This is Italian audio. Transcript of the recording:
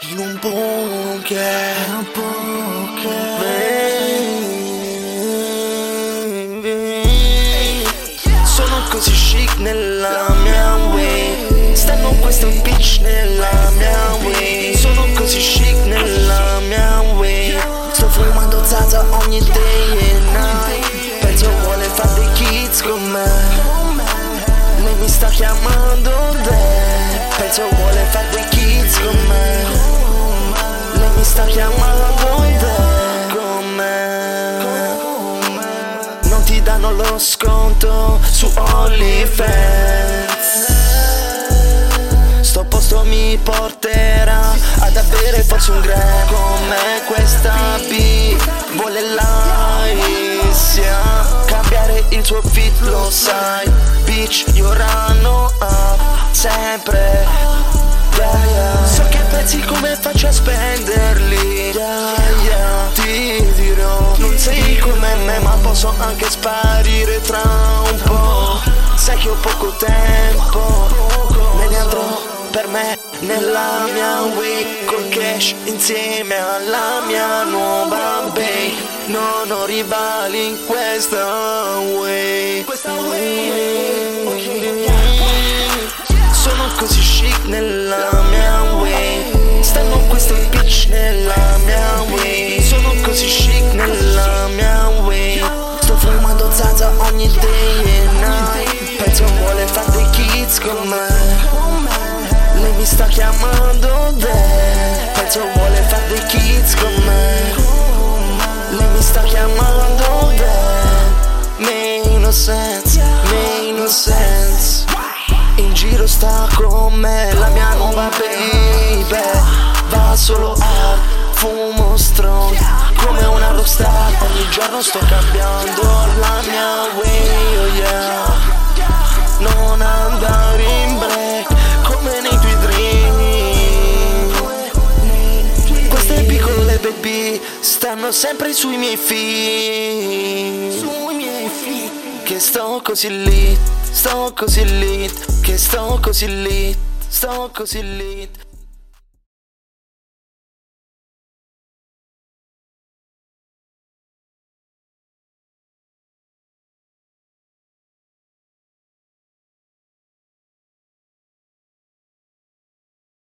In un bunker. In un bunker. Sono così chic nella mia way. Stanno questo bitch nella mia way. Sono così chic nella mia way. Sto fumando zaza ogni day and night. Penso vuole fare dei kids con me. Lei mi sta chiamando danno lo sconto su OnlyFans. Sto posto mi porterà ad avere forse un greco come questa B. Vuole l'Aissia Cambiare il suo fit lo sai. Bitch io rano up sempre. Yeah, yeah. So che pensi come faccio a spenderli? Yeah. Sei come me ma posso anche sparire tra un po' Sai che ho poco tempo Me ne andrò per me nella mia week Col cash insieme alla mia nuova babe Non ho rivali in questa way Penso vuole fare dei kids con me. Lei mi sta chiamando no sense, make no sense in giro sta con me la mia nuova baby. Va solo a fumo strong Come una rockstar. Ogni giorno sto cambiando la mia Stanno sempre sui miei feet Sui miei feet Che sto così lit Sto così lit Che sto così lit Sto così lit